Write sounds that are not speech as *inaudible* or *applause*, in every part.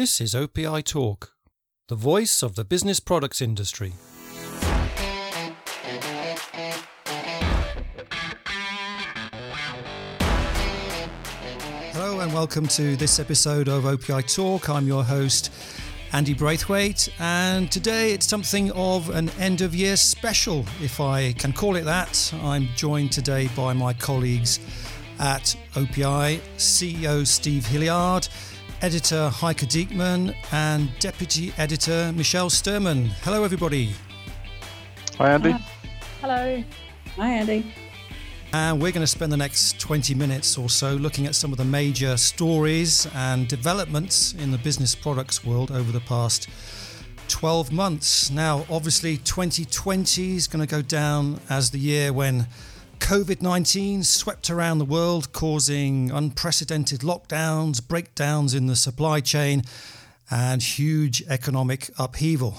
This is OPI Talk, the voice of the business products industry. Hello and welcome to this episode of OPI Talk. I'm your host, Andy Braithwaite, and today it's something of an end of year special, if I can call it that. I'm joined today by my colleagues at OPI, CEO Steve Hilliard editor Heike Dieckmann, and deputy editor Michelle Sturman. Hello, everybody. Hi, Andy. Uh, hello. Hi, Andy. And we're going to spend the next 20 minutes or so looking at some of the major stories and developments in the business products world over the past 12 months. Now, obviously, 2020 is going to go down as the year when COVID 19 swept around the world, causing unprecedented lockdowns, breakdowns in the supply chain, and huge economic upheaval.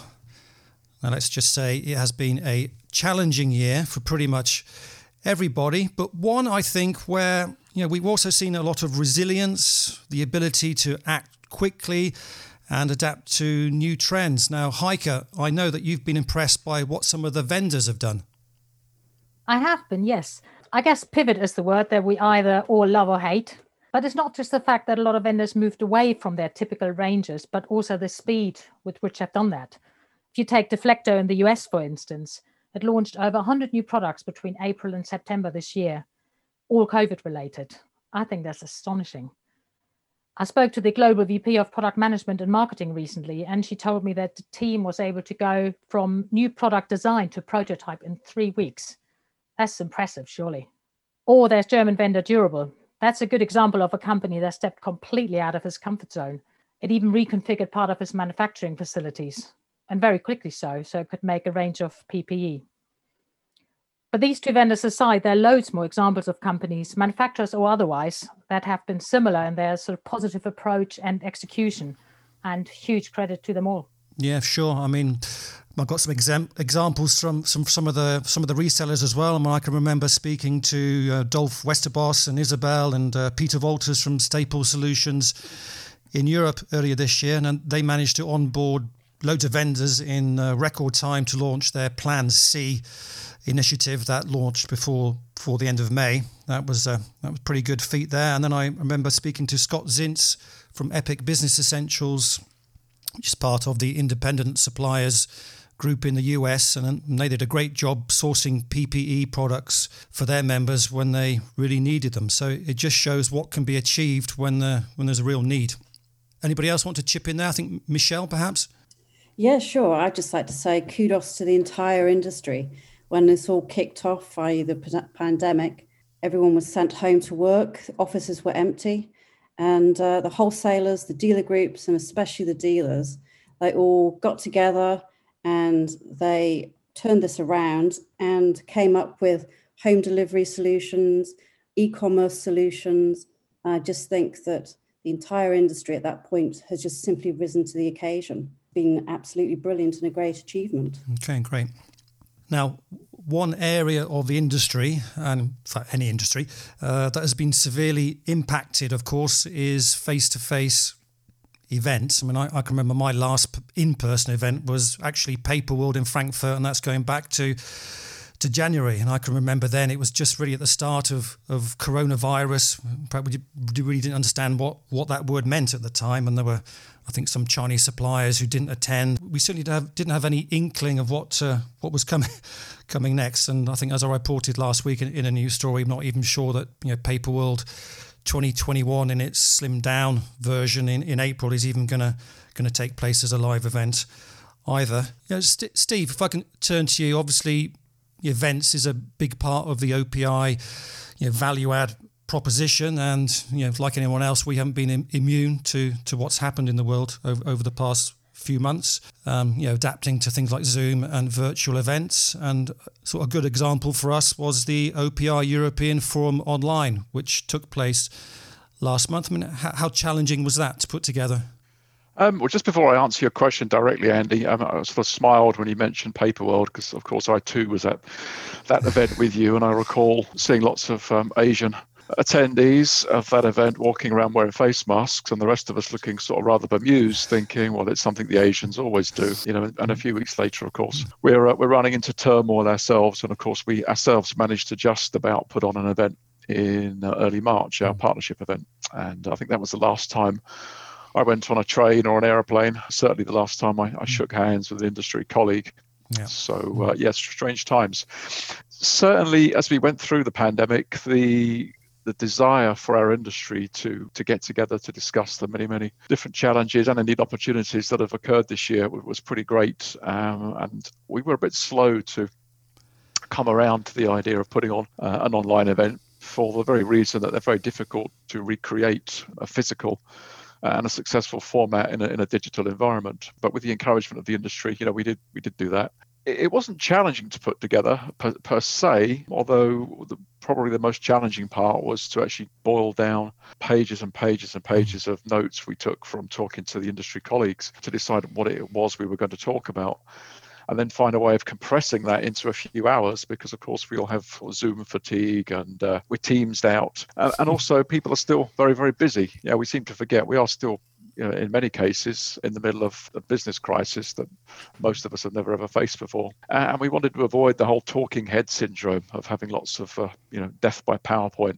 Now, let's just say it has been a challenging year for pretty much everybody, but one I think where you know we've also seen a lot of resilience, the ability to act quickly and adapt to new trends. Now, Heike, I know that you've been impressed by what some of the vendors have done. I have been, yes. I guess pivot is the word that we either all love or hate. But it's not just the fact that a lot of vendors moved away from their typical ranges, but also the speed with which they've done that. If you take Deflecto in the US, for instance, it launched over 100 new products between April and September this year, all COVID related. I think that's astonishing. I spoke to the global VP of product management and marketing recently, and she told me that the team was able to go from new product design to prototype in three weeks. That's impressive, surely. Or there's German vendor Durable. That's a good example of a company that stepped completely out of its comfort zone. It even reconfigured part of its manufacturing facilities, and very quickly so, so it could make a range of PPE. But these two vendors aside, there are loads more examples of companies, manufacturers or otherwise, that have been similar in their sort of positive approach and execution. And huge credit to them all. Yeah, sure. I mean, I've got some exam- examples from some some of the some of the resellers as well. I, mean, I can remember speaking to uh, Dolph Westerbos and Isabel and uh, Peter Walters from Staples Solutions in Europe earlier this year, and they managed to onboard loads of vendors in uh, record time to launch their Plan C initiative that launched before before the end of May. That was uh, that was a pretty good feat there. And then I remember speaking to Scott Zintz from Epic Business Essentials, which is part of the independent suppliers group in the US, and they did a great job sourcing PPE products for their members when they really needed them. So it just shows what can be achieved when the, when there's a real need. Anybody else want to chip in there? I think Michelle, perhaps. Yeah, sure. I'd just like to say kudos to the entire industry. When this all kicked off, i.e., the pandemic, everyone was sent home to work, offices were empty, and uh, the wholesalers, the dealer groups, and especially the dealers, they all got together and they turned this around and came up with home delivery solutions, e-commerce solutions. I just think that the entire industry at that point has just simply risen to the occasion, Been absolutely brilliant and a great achievement. Okay, great. Now, one area of the industry, and for any industry, uh, that has been severely impacted, of course, is face to face events. I mean, I, I can remember my last in-person event was actually Paper World in Frankfurt, and that's going back to to January. And I can remember then it was just really at the start of, of coronavirus. We really didn't understand what, what that word meant at the time. And there were, I think, some Chinese suppliers who didn't attend. We certainly didn't have, didn't have any inkling of what uh, what was coming *laughs* coming next. And I think, as I reported last week in, in a news story, I'm not even sure that you know Paper World 2021 in its slimmed down version in, in April is even going to going to take place as a live event either. You know, St- Steve, if I can turn to you, obviously events is a big part of the OPI you know, value add proposition, and you know, like anyone else, we haven't been Im- immune to to what's happened in the world over, over the past few months, um, you know, adapting to things like Zoom and virtual events. And sort of a good example for us was the OPI European Forum Online, which took place last month. I mean, how, how challenging was that to put together? Um, well, just before I answer your question directly, Andy, um, I sort of smiled when you mentioned Paper World because, of course, I too was at that event with you, and I recall seeing lots of um, Asian attendees of that event walking around wearing face masks and the rest of us looking sort of rather bemused thinking well it's something the asians always do you know and a few weeks later of course we're uh, we're running into turmoil ourselves and of course we ourselves managed to just about put on an event in uh, early march our partnership event and i think that was the last time I went on a train or an aeroplane. Certainly, the last time I, I shook hands with an industry colleague. Yeah. So, uh, yes, strange times. Certainly, as we went through the pandemic, the the desire for our industry to to get together to discuss the many many different challenges and indeed opportunities that have occurred this year was pretty great um, and we were a bit slow to come around to the idea of putting on uh, an online event for the very reason that they're very difficult to recreate a physical Uh, and a successful format in a, in a digital environment. But with the encouragement of the industry, you know, we did we did do that. It, it wasn't challenging to put together per, per se, although the, probably the most challenging part was to actually boil down pages and pages and pages of notes we took from talking to the industry colleagues to decide what it was we were going to talk about and then find a way of compressing that into a few hours because of course we all have zoom fatigue and uh, we're teams out. And, and also people are still very very busy. Yeah we seem to forget. We are still you know, in many cases in the middle of a business crisis that most of us have never ever faced before. And we wanted to avoid the whole talking head syndrome of having lots of, uh, you know, death by PowerPoint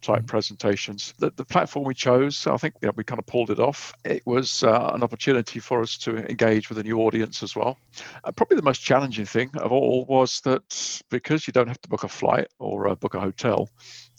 type mm-hmm. presentations. The, the platform we chose, I think you know, we kind of pulled it off. It was uh, an opportunity for us to engage with a new audience as well. Uh, probably the most challenging thing of all was that because you don't have to book a flight or uh, book a hotel,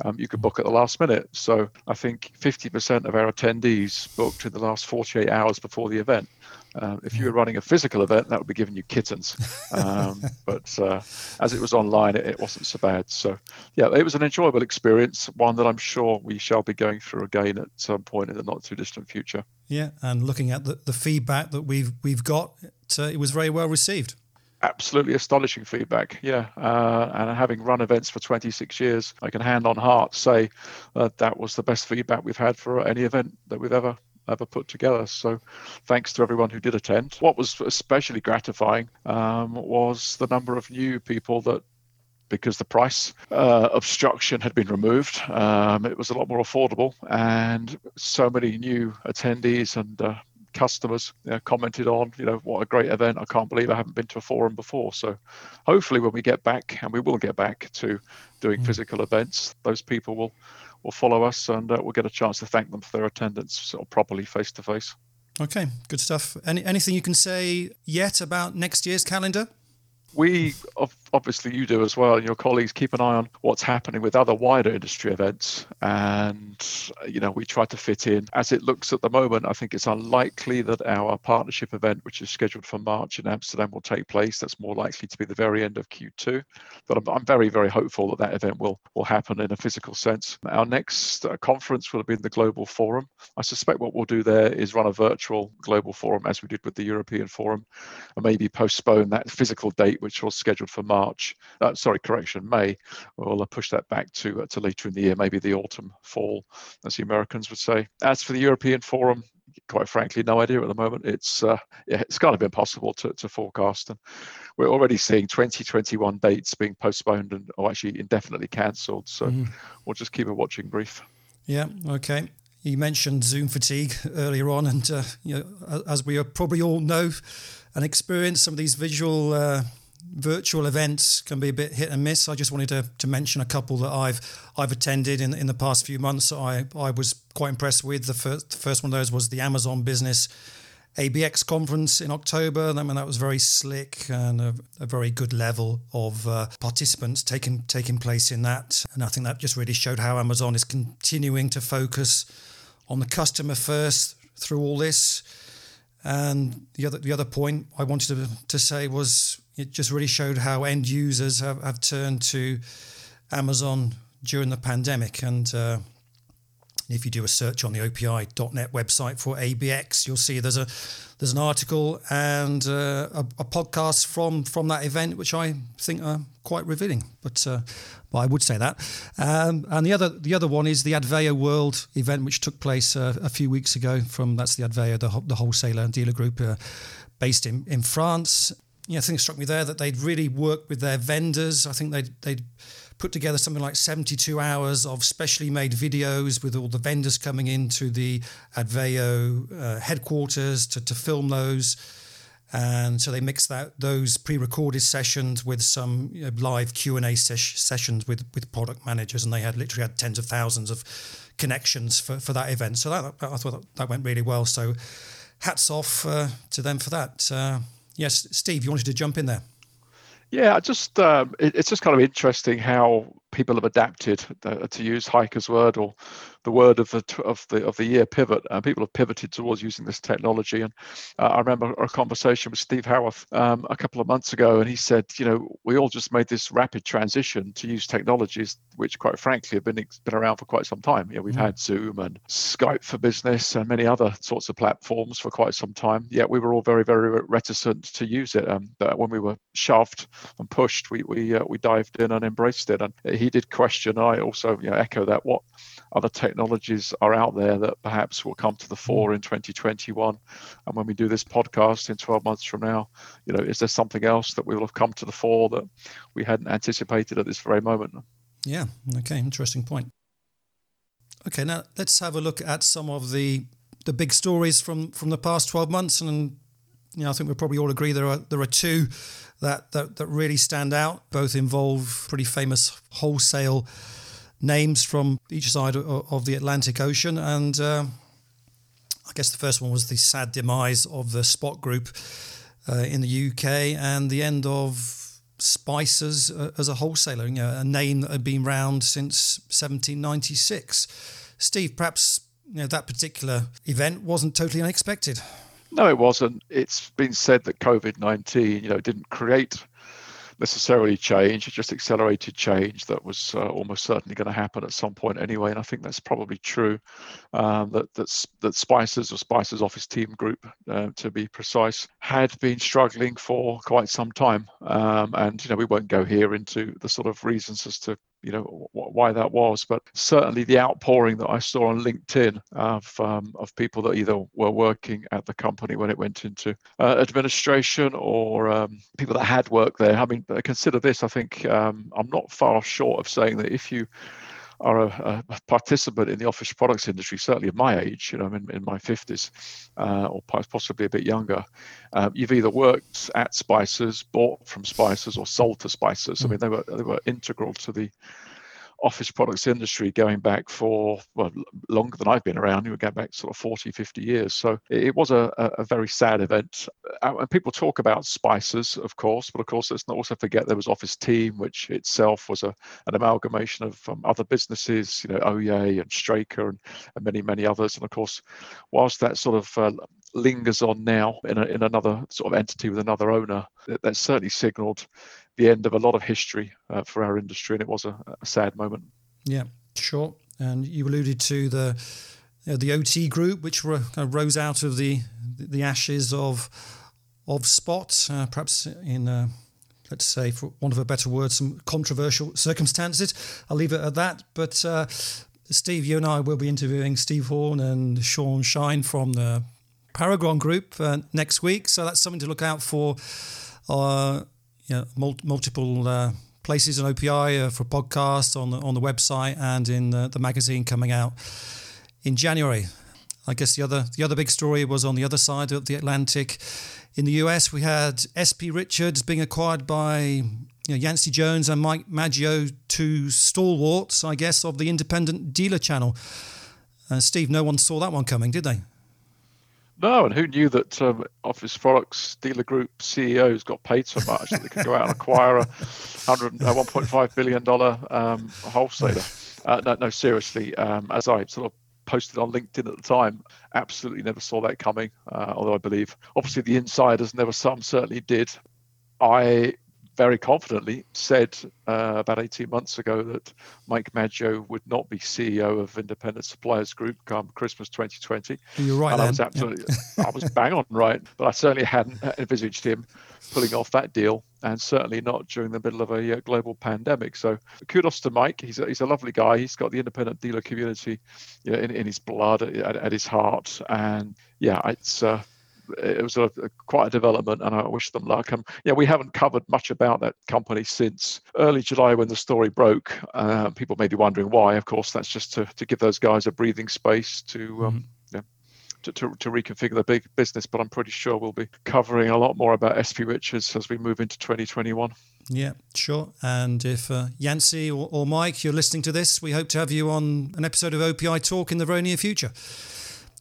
um, you could book at the last minute. So I think 50% of our attendees booked in the last 48 hours before the event. Um, if you were running a physical event, that would be giving you kittens. Um, *laughs* but uh, as it was online, it, it, wasn't so bad. So, yeah, it was an enjoyable experience, one that I'm sure we shall be going through again at some point in the not too distant future. Yeah, and looking at the, the feedback that we've we've got, uh, it was very well received absolutely astonishing feedback. Yeah, uh, and having run events for 26 years, I can hand on heart say that that was the best feedback we've had for any event that we've ever ever put together. So, thanks to everyone who did attend. What was especially gratifying um, was the number of new people that because the price uh, obstruction had been removed. Um, it was a lot more affordable, and so many new attendees and uh, customers you know, commented on, you know, what a great event. I can't believe I haven't been to a forum before. So hopefully when we get back, and we will get back to doing mm. physical events, those people will will follow us and uh, we'll get a chance to thank them for their attendance sort of properly face to face. Okay, good stuff. Any, anything you can say yet about next year's calendar? we obviously you do as well and your colleagues keep an eye on what's happening with other wider industry events. And you know we try to fit in. As it looks at the moment i think it's unlikely that our partnership event which is scheduled for march in amsterdam will take place. That's more likely to be the very end of q2 but i'm, I'm very very hopeful that that event will will happen in a physical sense. Our next uh, conference will be in the global forum. I suspect what we'll do there is run a virtual global forum as we did with the european forum and maybe postpone that physical date which was scheduled for March. Uh, sorry, correction, May. We'll push that back to uh, to later in the year, maybe the autumn, fall, as the Americans would say. As for the European Forum, quite frankly, no idea at the moment. It's uh, yeah, it's kind of impossible to, to forecast, and we're already seeing 2021 dates being postponed and or actually indefinitely cancelled. So mm. we'll just keep a watching brief. Yeah. Okay. You mentioned Zoom fatigue *laughs* earlier on, and uh, you know, as we probably all know and experience, some of these visual uh, virtual events can be a bit hit and miss. I just wanted to, to mention a couple that I've I've attended in in the past few months. I I was quite impressed with. The first the first one of those was the Amazon Business ABX conference in October. I mean that was very slick and a, a very good level of uh, participants taking taking place in that. And I think that just really showed how Amazon is continuing to focus on the customer first through all this. And the other the other point I wanted to, to say was it just really showed how end users have, have turned to Amazon during the pandemic. And uh, if you do a search on the OPI.net website for ABX, you'll see there's a there's an article and uh, a, a, podcast from from that event, which I think are quite revealing. But uh, but I would say that. Um, and the other the other one is the Adveo World event, which took place uh, a few weeks ago. From that's the Adveo, the, the wholesaler and dealer group uh, based in in France you know, things struck me there that they'd really worked with their vendors. I think they'd they'd put together something like 72 hours of specially made videos with all the vendors coming into the Adveo uh, headquarters to, to film those. And so they mixed that those pre-recorded sessions with some you know, live Q and A ses- sessions with with product managers, and they had literally had tens of thousands of connections for, for that event. So that, I thought that went really well. So hats off uh, to them for that. Uh, yes, Steve, you wanted to jump in there. Yeah, just um, it, it's just kind of interesting how people have adapted uh, to use Heike's word or the word of the of the of the year pivot. Uh, people have pivoted towards using this technology, and uh, I remember a conversation with Steve Howarth um, a couple of months ago, and he said, you know, we all just made this rapid transition to use technologies which, quite frankly, have been been around for quite some time. You know, we've mm. had Zoom and Skype for Business and many other sorts of platforms for quite some time. Yet we were all very very reticent to use it. Um, but when we were shoved and pushed, we we uh, we dived in and embraced it. And he did question. I also you know, echo that. What other technologies are out there that perhaps will come to the mm. fore in 2021? And when we do this podcast in 12 months from now, you know, is there something else that we will have come to the fore that we hadn't anticipated at this very moment? Yeah. Okay. Interesting point. Okay. Now let's have a look at some of the the big stories from from the past 12 months and you know, I think we probably all agree there are there are two that, that that really stand out. Both involve pretty famous wholesale names from each side of, the Atlantic Ocean, and uh, I guess the first one was the sad demise of the SOT Group uh, in the UK and the end of Spicers uh, as a wholesaler, you know, a name that had been around since 1796. Steve, perhaps you know, that particular event wasn't totally unexpected. No, it wasn't. It's been said that COVID 19, you know, didn't create necessarily change. It just accelerated change that was uh, almost certainly going to happen at some point anyway. And I think that's probably true. Um, that that's, that Spicers or Spicers Office Team Group, uh, to be precise, had been struggling for quite some time. Um, and you know, we won't go here into the sort of reasons as to you know why that was but certainly the outpouring that i saw on linkedin of um, of people that either were working at the company when it went into uh, administration or um, people that had worked there. I mean consider this i think um, i'm not far short of saying that if you are a, a, participant in the office products industry, certainly of my age, you know, I'm in, in my 50s uh, or possibly a bit younger, uh, you've either worked at Spicers, bought from Spicers, or sold to Spicers. I hmm. mean, they were they were integral to the office products industry going back for well longer than I've been around. You would go back sort of 40, 50 years. So it, was a, a, very sad event. Uh, and people talk about spicers, of course, but of course let's not also forget there was Office Team, which itself was a an amalgamation of um, other businesses, you know, Oye and Straker and, and, many many others. And of course, whilst that sort of uh, lingers on now in, a, in another sort of entity with another owner, that, that certainly signalled the end of a lot of history uh, for our industry, and it was a, a, sad moment. Yeah, sure. And you alluded to the know, the OT group, which kind of rose out of the the ashes of of SOT, uh, perhaps in uh, let's say, for want of a better word, some controversial circumstances. I'll leave it at that. But uh, Steve, you and I will be interviewing Steve Horn and Sean Shine from the Paragon Group uh, next week, so that's something to look out for. Uh, you know, mul- multiple uh, places on OPI uh, for podcasts on the, on the website and in the, the magazine coming out in January. I guess the other the other big story was on the other side of the Atlantic. In the US, we had SP Richards being acquired by you know, Yancey Jones and Mike Maggio, two stalwarts, I guess, of the independent dealer channel. Uh, Steve, no one saw that one coming, did they? No, and who knew that um, Office Products dealer group CEOs got paid so much that they could go out and acquire a hundred, point five billion dollar um, wholesaler? Uh, no, no, seriously. Um, as I sort of posted on LinkedIn at the time, absolutely never saw that coming. Uh, although I believe, obviously, the insiders, never some certainly did. I very confidently said uh, about 18 months ago that Mike Maggio would not be CEO of Independent Suppliers Group come Christmas 2020. You're right. And I was absolutely, *laughs* I was bang on right, but I certainly hadn't envisaged him pulling off that deal, and certainly not during the middle of a uh, global pandemic. So kudos to Mike. He's a, he's a lovely guy. He's got the independent dealer community you know, in, in his blood, at, at his heart, and yeah, it's. Uh, it was a, a, quite a development, and I wish them luck. And yeah, we haven't covered much about that company since early July when the story broke. Uh, people may be wondering why. Of course, that's just to, to give those guys a breathing space to. Um, mm-hmm. yeah, to, to, to, reconfigure the big business, but I'm pretty sure we'll be covering a lot more about SP Richards as we move into 2021. Yeah, sure. And if uh, Yancey or, or Mike, you're listening to this, we hope to have you on an episode of OPI Talk in the very near future.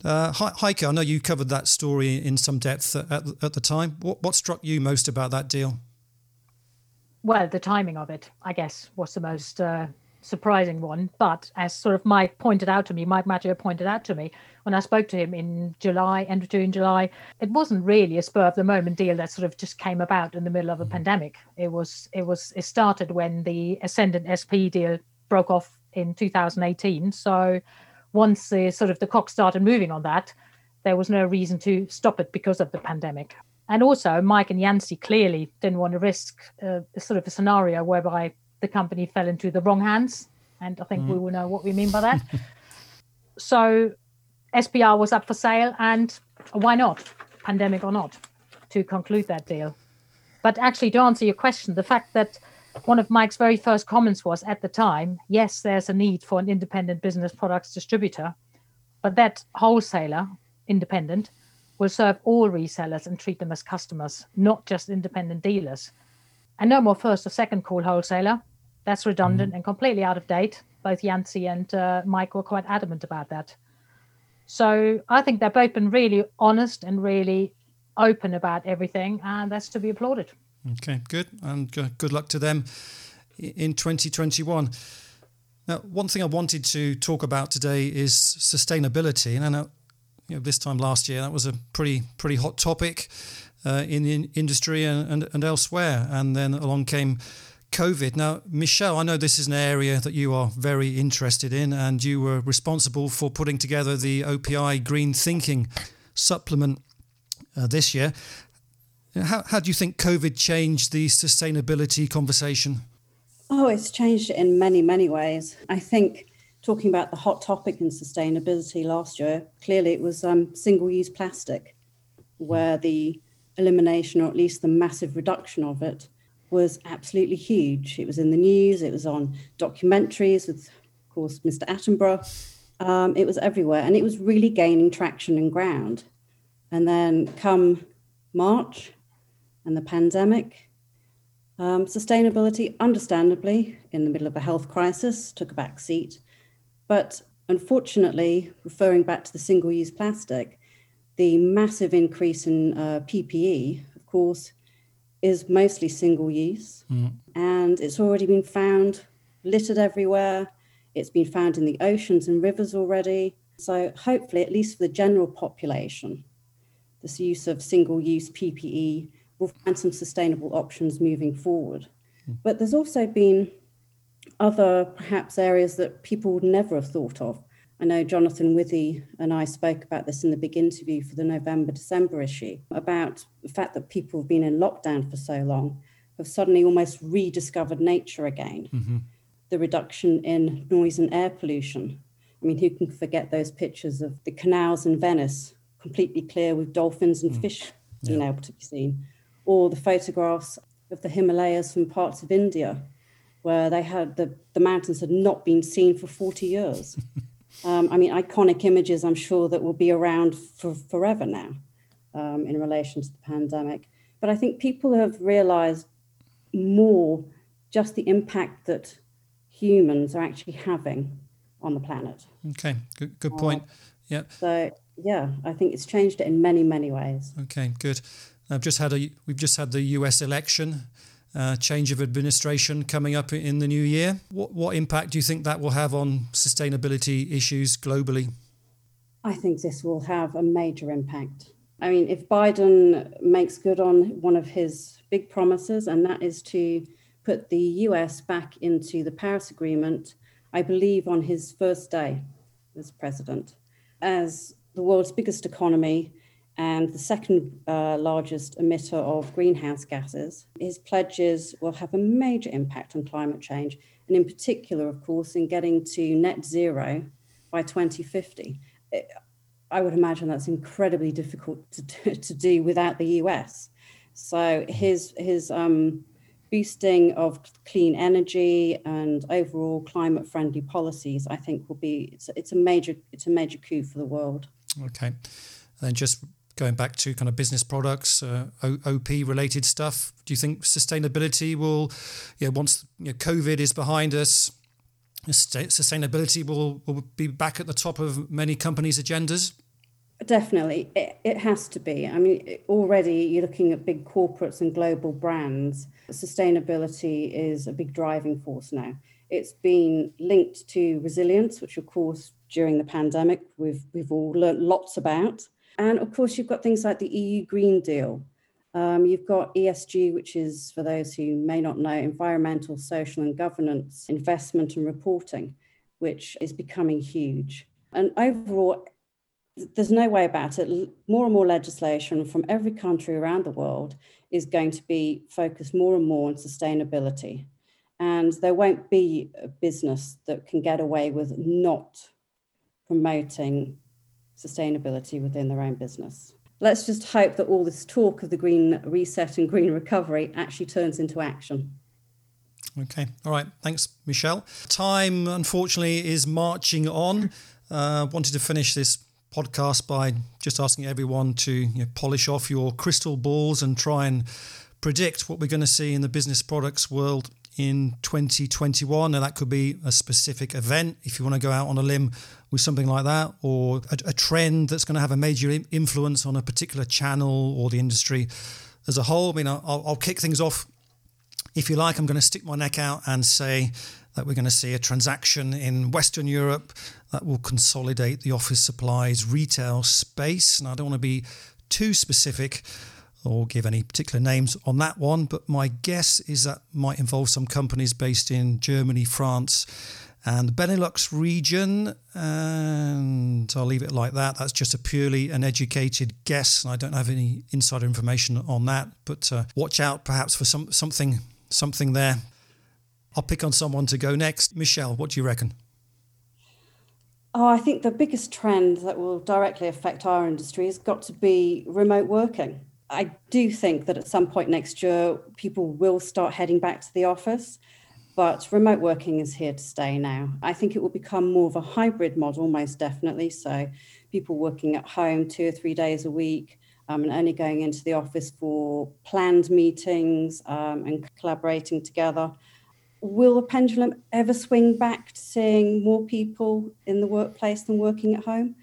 Uh, Heike, I know you covered that story in some depth at, at the time. What, what struck you most about that deal? Well, the timing of it, I guess, was the most uh, surprising one. But as sort of Mike pointed out to me, Mike Maggio pointed out to me when I spoke to him in July, end of June, July, it wasn't really a spur of the moment deal that sort of just came about in the middle of a mm-hmm. pandemic. It was, it was, it started when the Essendant SP deal broke off in 2018. So once the sort of the clock started moving on that, there was no reason to stop it because of the pandemic. And also, Mike and Yancey clearly didn't want to risk uh, sort of a scenario whereby the company fell into the wrong hands. And I think mm. we will know what we mean by that. *laughs* so, SPR was up for sale, and why not, pandemic or not, to conclude that deal. But actually, to answer your question, the fact that one of Mike's very first comments was at the time, yes, there's a need for an independent business products distributor, but that wholesaler, independent, will serve all resellers and treat them as customers, not just independent dealers. And no more first or second call wholesaler. That's redundant mm-hmm. and completely out of date. Both Yancey and uh, Mike were quite adamant about that. So I think they've both been really honest and really open about everything, and that's to be applauded. Okay, good, and good luck to them in 2021. Now, one thing I wanted to talk about today is sustainability, and I know, you know this time last year that was a pretty pretty hot topic uh, in the industry and, and, and elsewhere, and then along came COVID. Now, Michelle, I know this is an area that you are very interested in, and you were responsible for putting together the OPI Green Thinking supplement uh, this year. How, how do you think COVID changed the sustainability conversation? Oh, it's changed it in many, many ways. I think talking about the hot topic in sustainability last year, clearly it was um, single use plastic, where the elimination, or at least the massive reduction of it, was absolutely huge. It was in the news, it was on documentaries with, of course, Mr. Attenborough. Um, it was everywhere and it was really gaining traction and ground. And then come March, and the pandemic. Um, sustainability, understandably, in the middle of a health crisis, took a back seat. But unfortunately, referring back to the single use plastic, the massive increase in uh, PPE, of course, is mostly single use. Mm. And it's already been found littered everywhere. It's been found in the oceans and rivers already. So, hopefully, at least for the general population, this use of single use PPE we'll find some sustainable options moving forward. But there's also been other perhaps areas that people would never have thought of. I know Jonathan Withy and I spoke about this in the big interview for the November December issue about the fact that people have been in lockdown for so long, have suddenly almost rediscovered nature again. Mm-hmm. The reduction in noise and air pollution. I mean, who can forget those pictures of the canals in Venice, completely clear with dolphins and mm. fish yeah. being able to be seen? Or the photographs of the Himalayas from parts of India, where they had the, the mountains had not been seen for 40 years. *laughs* um, I mean, iconic images, I'm sure, that will be around for forever now um, in relation to the pandemic. But I think people have realized more just the impact that humans are actually having on the planet. Okay, good, good point. Uh, yeah. So, yeah, I think it's changed it in many, many ways. Okay, good. I've just had a we've just had the U.S. election, uh, change of administration coming up in the new year. What what impact do you think that will have on sustainability issues globally? I think this will have a major impact. I mean, if Biden makes good on one of his big promises, and that is to put the US back into the Paris Agreement, I believe on his first day as president, as the world's biggest economy, and the second uh, largest emitter of greenhouse gases. His pledges will have a major impact on climate change, and in particular, of course, in getting to net zero by 2050. I would imagine that's incredibly difficult to do, *laughs* to do without the US. So his his um, boosting of clean energy and overall climate friendly policies, I think, will be it's, it's a major it's a major coup for the world. Okay, and just going back to kind of business products, uh, OP related stuff. Do you think sustainability will, yeah, once you know, COVID is behind us, sustainability will, will be back at the top of many companies' agendas? Definitely, it, it has to be. I mean, already you're looking at big corporates and global brands. Sustainability is a big driving force now. It's been linked to resilience, which, of course, during the pandemic, we've, we've all learned lots about. And of course, you've got things like the EU Green Deal. Um, you've got ESG, which is, for those who may not know, environmental, social, and governance investment and reporting, which is becoming huge. And overall, there's no way about it. More and more legislation from every country around the world is going to be focused more and more on sustainability. And there won't be a business that can get away with not promoting sustainability within their own business. Let's just hope that all this talk of the green reset and green recovery actually turns into action. Okay. All right. Thanks, Michelle. Time, unfortunately, is marching on. Uh, wanted to finish this podcast by just asking everyone to you know, polish off your crystal balls and try and predict what we're going to see in the business products world in 2021. And that could be a specific event if you want to go out on a limb with something like that, or a, a trend that's going to have a major influence on a particular channel or the industry as a whole. I mean, I'll, I'll kick things off. If you like, I'm going to stick my neck out and say that we're going to see a transaction in Western Europe that will consolidate the office supplies retail space. And I don't want to be too specific or give any particular names on that one, but my guess is that might involve some companies based in Germany, France, and the Benelux region. And I'll leave it like that. That's just a purely an educated guess, and I don't have any insider information on that. But uh, watch out, perhaps for some something something there. I'll pick on someone to go next. Michelle, what do you reckon? Oh, I think the biggest trend that will directly affect our industry has got to be remote working. I do think that at some point next year, people will start heading back to the office, but remote working is here to stay now. I think it will become more of a hybrid model, most definitely. So, people working at home two or three days a week um, and only going into the office for planned meetings um, and collaborating together. Will the pendulum ever swing back to seeing more people in the workplace than working at home?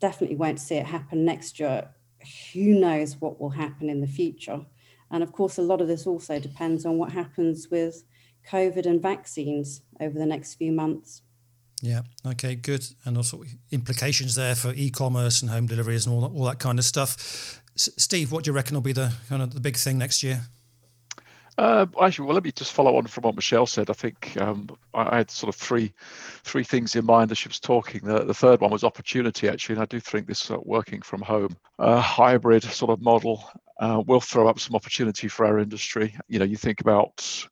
Definitely won't see it happen next year who knows what will happen in the future. And of course, a lot of this also depends on what happens with COVID and vaccines over the next few months. Yeah. Okay. Good. And also implications there for e-commerce and home deliveries and all that, all that kind of stuff. S- Steve, what do you reckon will be the kind of the big thing next year? Uh, actually, well, let me just follow on from what Michelle said. I think um, I, had sort of three three things in mind as she was talking. The, the third one was opportunity, actually, and I do think this uh, working from home, uh, hybrid sort of model, uh, will throw up some opportunity for our industry. You know, you think about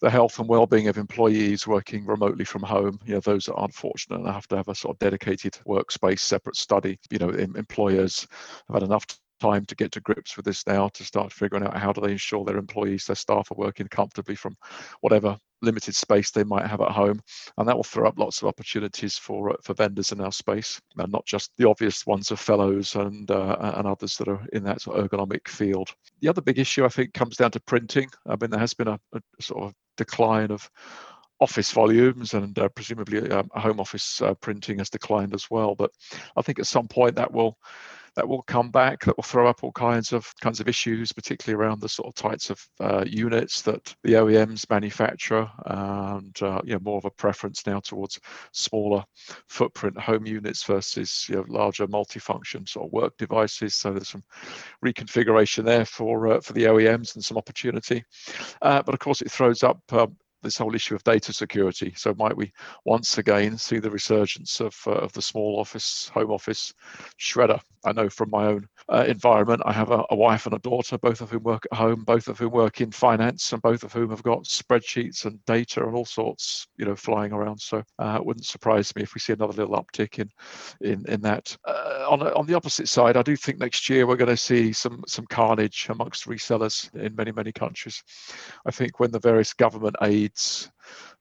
the health and well-being of employees working remotely from home. You know, those that aren't fortunate enough to have a sort of dedicated workspace, separate study. You know, employers have had enough time to get to grips with this now to start figuring out how do they ensure their employees their staff are working comfortably from whatever limited space they might have at home. And that will throw up lots of opportunities for uh, for vendors in our space and not just the obvious ones of Fellowes and uh, and others that are in that sort of ergonomic field. The other big issue i think comes down to printing. I mean there has been a, a sort of decline of office volumes and uh, presumably um, home office uh, printing has declined as well. But i think at some point that will that will come back that will throw up all kinds of kinds of issues particularly around the sort of types of uh, units that the OEMs manufacture and uh, you know more of a preference now towards smaller footprint home units versus you know larger multifunction sort of work devices. So there's some reconfiguration there for uh, for the OEMs and some opportunity. Uh, but of course it throws up um, this whole issue of data security. So might we once again see the resurgence of uh, of the small office, home office shredder? I know from my own uh, environment, I have a, a, wife and a daughter, both of whom work at home, both of whom work in finance, and both of whom have got spreadsheets and data and all sorts, you know, flying around. So uh, it wouldn't surprise me if we see another little uptick in in in that. Uh, on on the opposite side, I do think next year we're going to see some some carnage amongst resellers in many many countries. I think when the various government aids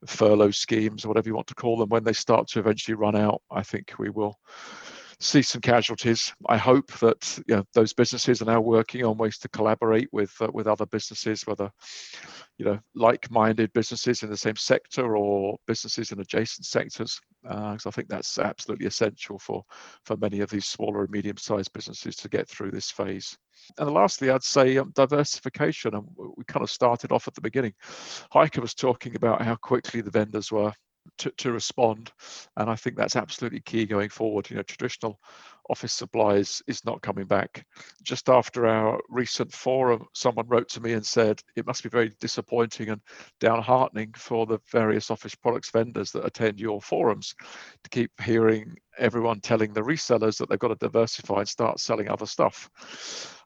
furlough schemes or whatever you want to call them when they start to eventually run out i think we will see some casualties. I hope that you know, those businesses are now working on ways to collaborate with uh, with other businesses, whether you know like-minded businesses in the same sector or businesses in adjacent sectors, because uh, I think that's absolutely essential for for many of these smaller and medium-sized businesses to get through this phase. And lastly, I'd say um, diversification. And we kind of started off at the beginning. Heike was talking about how quickly the vendors were to, to respond. And I think that's absolutely key going forward. You know, traditional office supplies is not coming back. Just after our recent forum, someone wrote to me and said it must be very disappointing and downheartening for the various office products vendors that attend your forums to keep hearing everyone telling the resellers that they've got to diversify and start selling other stuff.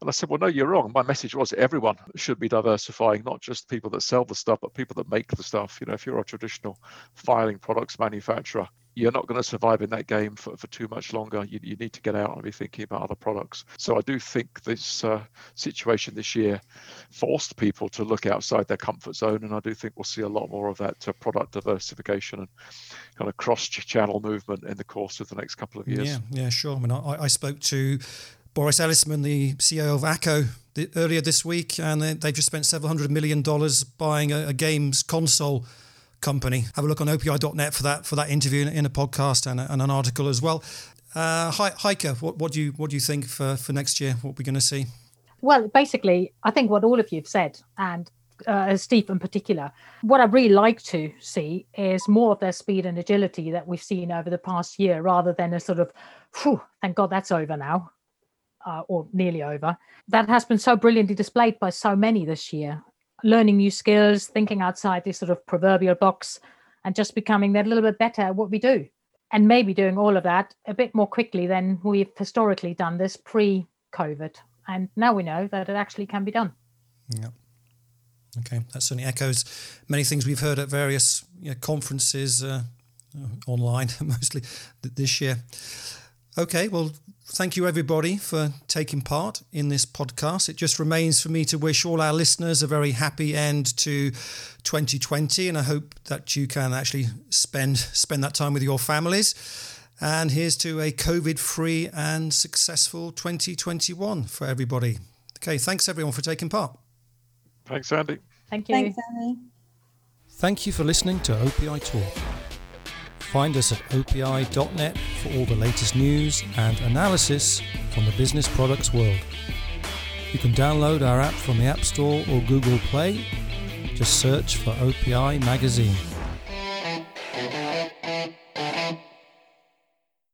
And I said, well, no, you're wrong. My message was everyone should be diversifying, not just people that sell the stuff, but people that make the stuff. You know, if you're a traditional filing products manufacturer, you're not going to survive in that game for, for too much longer. You, you need to get out and be thinking about other products. So I do think this uh, situation this year forced people to look outside their comfort zone, and I do think we'll see a lot more of that uh, product diversification and kind of cross-channel movement in the course of the next couple of years. Yeah, yeah, sure. I mean, I, I spoke to Boris Elisman, the CEO of Acco, the, earlier this week, and they, have just spent several hundred million dollars buying a, a games console company. Have a look on opi.net for that for that interview in, a podcast and, a, and, an article as well. Uh, Heike, what, what do you what do you think for, for next year? What we're going to see? Well, basically, I think what all of you have said, and uh, Steve in particular, what I'd really like to see is more of their speed and agility that we've seen over the past year, rather than a sort of, thank God that's over now, uh, or nearly over. That has been so brilliantly displayed by so many this year learning new skills, thinking outside this sort of proverbial box, and just becoming that little bit better at what we do. And maybe doing all of that a bit more quickly than we've historically done this pre COVID. And now we know that it actually can be done. Yeah. Okay, that certainly echoes many things we've heard at various you know, conferences uh, online, *laughs* mostly this year. Okay, well, thank you everybody for taking part in this podcast. It just remains for me to wish all our listeners a very happy end to 2020, and I hope that you can actually spend spend that time with your families. And here's to a COVID-free and successful 2021 for everybody. Okay, thanks everyone for taking part. Thanks, Andy. Thank you. Thanks, Andy. Thank you for listening to OPI Talk. Find us at opi.net for all the latest news and analysis from the business products world. You can download our app from the App Store or Google Play. Just search for OPI Magazine.